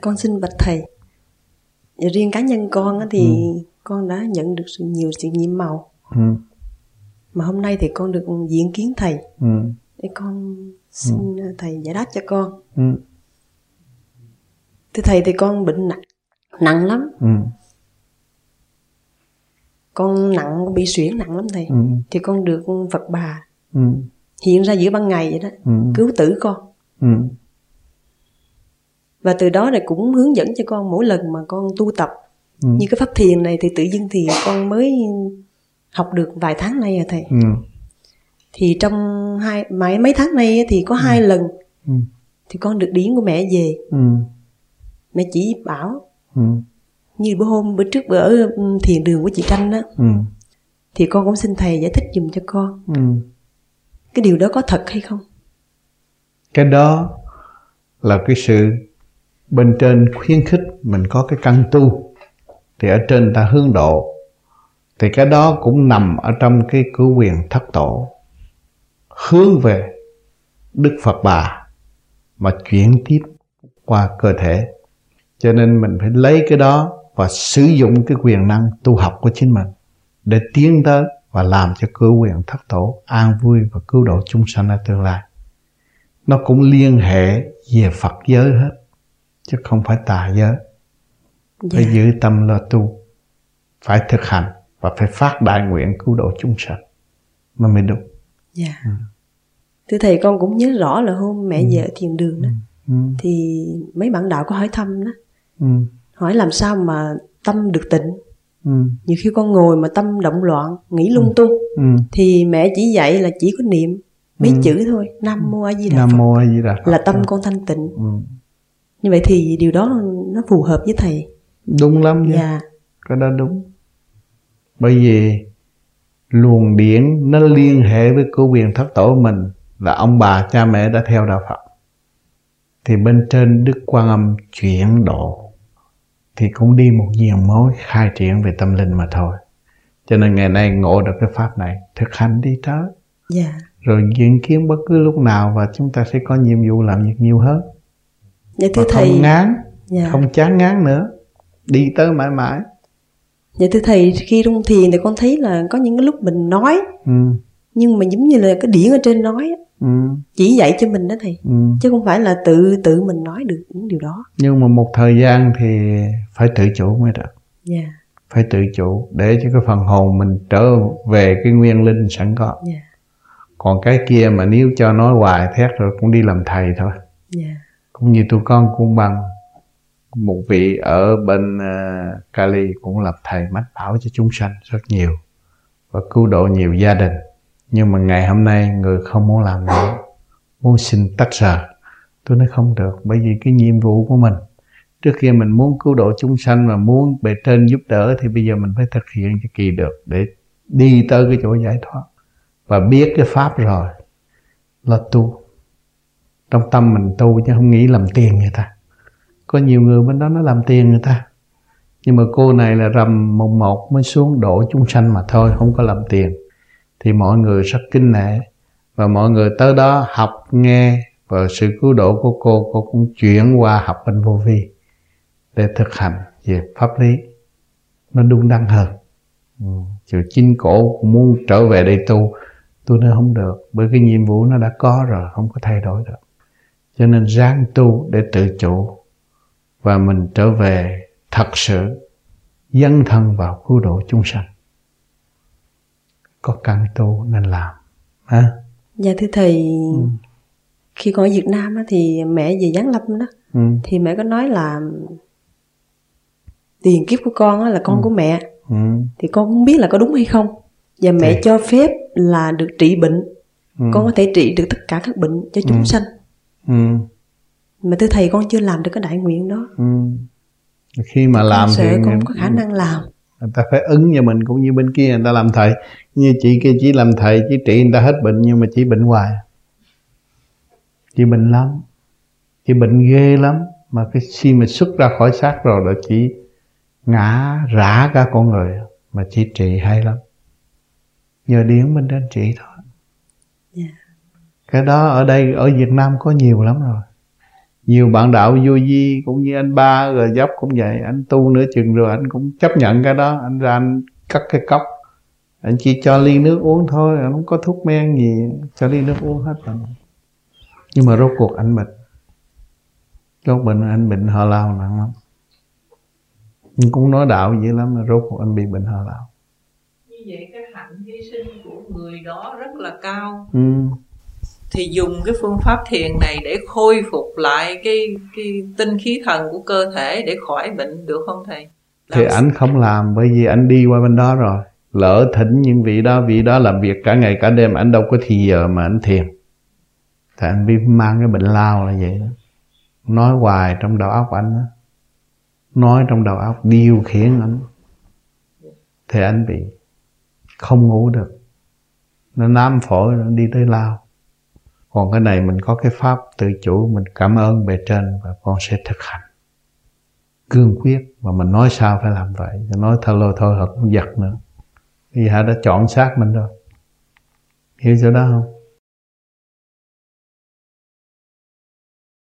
con xin bạch thầy. Riêng cá nhân con thì Ừ. con đã nhận được sự nhiều sự nhiệm màu. Ừ, mà hôm nay thì con được diện kiến thầy. Ừ, để con xin thầy giải đáp cho con. Ừ, thưa thầy thì con bệnh nặng nặng lắm. Ừ, con nặng bị suyễn nặng lắm thầy. Ừ, thì con được Phật bà ừ, hiện ra giữa ban ngày vậy đó ừ, cứu tử con. Ừ, và từ đó này cũng hướng dẫn cho con mỗi lần mà con tu tập. Ừ, như cái pháp thiền này thì tự dưng thì con mới học được vài tháng nay à thầy. Ừ, thì trong hai mấy mấy tháng nay thì có hai lần ừ, thì con được điển của mẹ về. Ừ, mẹ chỉ bảo ừ, như bữa hôm bữa trước bữa ở ừ, thiền đường của chị tranh đó ừ, thì con cũng xin thầy giải thích dùm cho con. Ừ. cái điều đó có thật hay không? Cái đó là cái sự bên trên khuyến khích mình có cái căn tu, thì ở trên ta hướng độ. Thì cái đó cũng nằm ở trong cái cử quyền thất tổ. Hướng về đức phật bà mà chuyển tiếp qua cơ thể. Cho nên mình phải lấy cái đó và sử dụng cái quyền năng tu học của chính mình để tiến tới và làm cho cử quyền thất tổ an vui và cứu độ chúng sanh ở tương lai. Nó cũng liên hệ về Phật giới hết chứ không phải tà giới. Phải dạ. giữ tâm lo tu phải thực hành và phải phát đại nguyện cứu độ chúng sanh. Mà mới đúng. Dạ. Ừ. thưa thầy con cũng nhớ rõ là hôm mẹ về ở thiền đường đó ừ, thì mấy bạn đạo có hỏi thăm đó. Ừ, hỏi làm sao mà tâm được tịnh? Ừ, nhiều khi con ngồi mà tâm động loạn nghĩ lung tung ừ. thì mẹ chỉ dạy là chỉ có niệm mấy Ừ. chữ thôi. Nam mô a di đà nam phật. mô a di đà Phật. Là tâm con thanh tịnh. Ừ. như vậy thì điều đó nó phù hợp với thầy. Đúng lắm nha. Dạ. Cái đó đúng. Bởi vì luồng điển nó liên hệ với cứu quyền thất tổ mình là ông bà cha mẹ đã theo đạo Phật. Thì bên trên Đức Quan Âm chuyển độ thì cũng đi một diền mối khai triển về tâm linh mà thôi. Cho nên ngày nay ngộ được cái pháp này thực hành đi tới. Dạ. Rồi diễn kiến bất cứ lúc nào và chúng ta sẽ có nhiệm vụ làm việc nhiều hơn dạ và thưa thầy không ngán dạ. không chán ngán nữa. Đi tới mãi mãi. Dạ thưa thầy khi trong thiền thì con thấy là có những cái lúc mình nói ừ, nhưng mà giống như là cái điển ở trên nói ừ, chỉ dạy cho mình đó thầy ừ. chứ không phải là tự tự mình nói được những điều đó. Nhưng mà một thời gian thì phải tự chủ mới được. Dạ. Phải tự chủ để cho cái phần hồn mình trở về cái nguyên linh sẵn có. Dạ. Còn cái kia mà nếu cho nói hoài thét rồi cũng đi làm thầy thôi. Dạ cũng như tụi con cũng bằng một vị ở bên uh, Cali cũng lập thầy mách bảo cho chúng sanh rất nhiều và cứu độ nhiều gia đình. Nhưng mà ngày hôm nay người không muốn làm nữa muốn xin tách rời. Tôi nói không được bởi vì cái nhiệm vụ của mình trước kia mình muốn cứu độ chúng sanh mà muốn bề trên giúp đỡ thì bây giờ mình phải thực hiện cho kỳ được để đi tới cái chỗ giải thoát. Và biết cái pháp rồi là tu trong tâm mình tu chứ không nghĩ làm tiền người ta. Có nhiều người bên đó nó làm tiền người ta. Nhưng mà cô này là rằm mùng một mới xuống độ chúng sanh mà thôi, không có làm tiền. Thì mọi người rất kinh nể. Và mọi người tới đó học, nghe. Và sự cứu độ của cô cô cũng chuyển qua học bên vô vi để thực hành về pháp lý. Nó đúng đắn hơn. Ừ. chứ chính cổ cũng muốn trở về đây tu. Tôi nói không được, bởi cái nhiệm vụ nó đã có rồi, không có thay đổi được cho nên ráng tu để tự chủ và mình trở về thật sự dấn thân vào cứu độ chúng sanh có căn tu nên làm ha dạ thưa thầy ừ. khi con ở Việt Nam thì mẹ về Giáng Lâm đó Ừ. thì mẹ có nói là tiền kiếp của con là con Ừ. của mẹ Ừ. thì con không biết là có đúng hay không và mẹ Thì- cho phép là được trị bệnh Ừ. con có thể trị được tất cả các bệnh cho chúng Ừ. sanh Ừ. mà thưa thầy con chưa làm được cái đại nguyện đó. Ừ. khi mà làm thì con có khả năng làm. Người ta phải ứng cho mình cũng như bên kia người ta làm thầy. Như chị kia chỉ làm thầy chỉ trị người ta hết bệnh nhưng mà chỉ bệnh hoài. Chị bệnh lắm. Chị bệnh ghê lắm. Mà cái khi mà xuất ra khỏi xác rồi là chỉ ngã rã cả con người. Mà chị trị hay lắm. Nhờ điển bên trên trị thôi. Dạ. Cái đó ở đây ở Việt Nam có nhiều lắm rồi. Nhiều bạn đạo vô di cũng như anh ba rồi dốc cũng vậy. Anh tu nửa chừng rồi anh cũng chấp nhận cái đó. Anh ra anh cắt cái cốc. Anh chỉ cho ly nước uống thôi anh không có thuốc men gì cho ly nước uống hết rồi. Nhưng mà rốt cuộc anh bệnh. Rốt bệnh anh bệnh ho lao nặng lắm. Nhưng cũng nói đạo vậy lắm mà rốt cuộc anh bị bệnh ho lao. Như vậy cái hạnh hy sinh của người đó rất là cao. Ừ. thì dùng cái phương pháp thiền này để khôi phục lại cái cái tinh khí thần của cơ thể để khỏi bệnh được không thầy? Làm thì anh không làm bởi vì anh đi qua bên đó rồi. Lỡ thỉnh những vị đó vị đó làm việc cả ngày cả đêm anh đâu có thì giờ mà anh thiền. Thì anh bị mang cái bệnh lao là vậy đó. Nói hoài trong đầu óc anh đó. Nói trong đầu óc điều khiển anh thì anh bị không ngủ được. Nó nám phổi nó đi tới lao còn cái này mình có cái pháp tự chủ, mình cảm ơn bề trên và con sẽ thực hành. Cương quyết, mà mình nói sao phải làm vậy? Nói thôi lôi thôi họ cũng giật nữa. Vì họ đã chọn xác mình rồi. Hiểu chỗ đó không?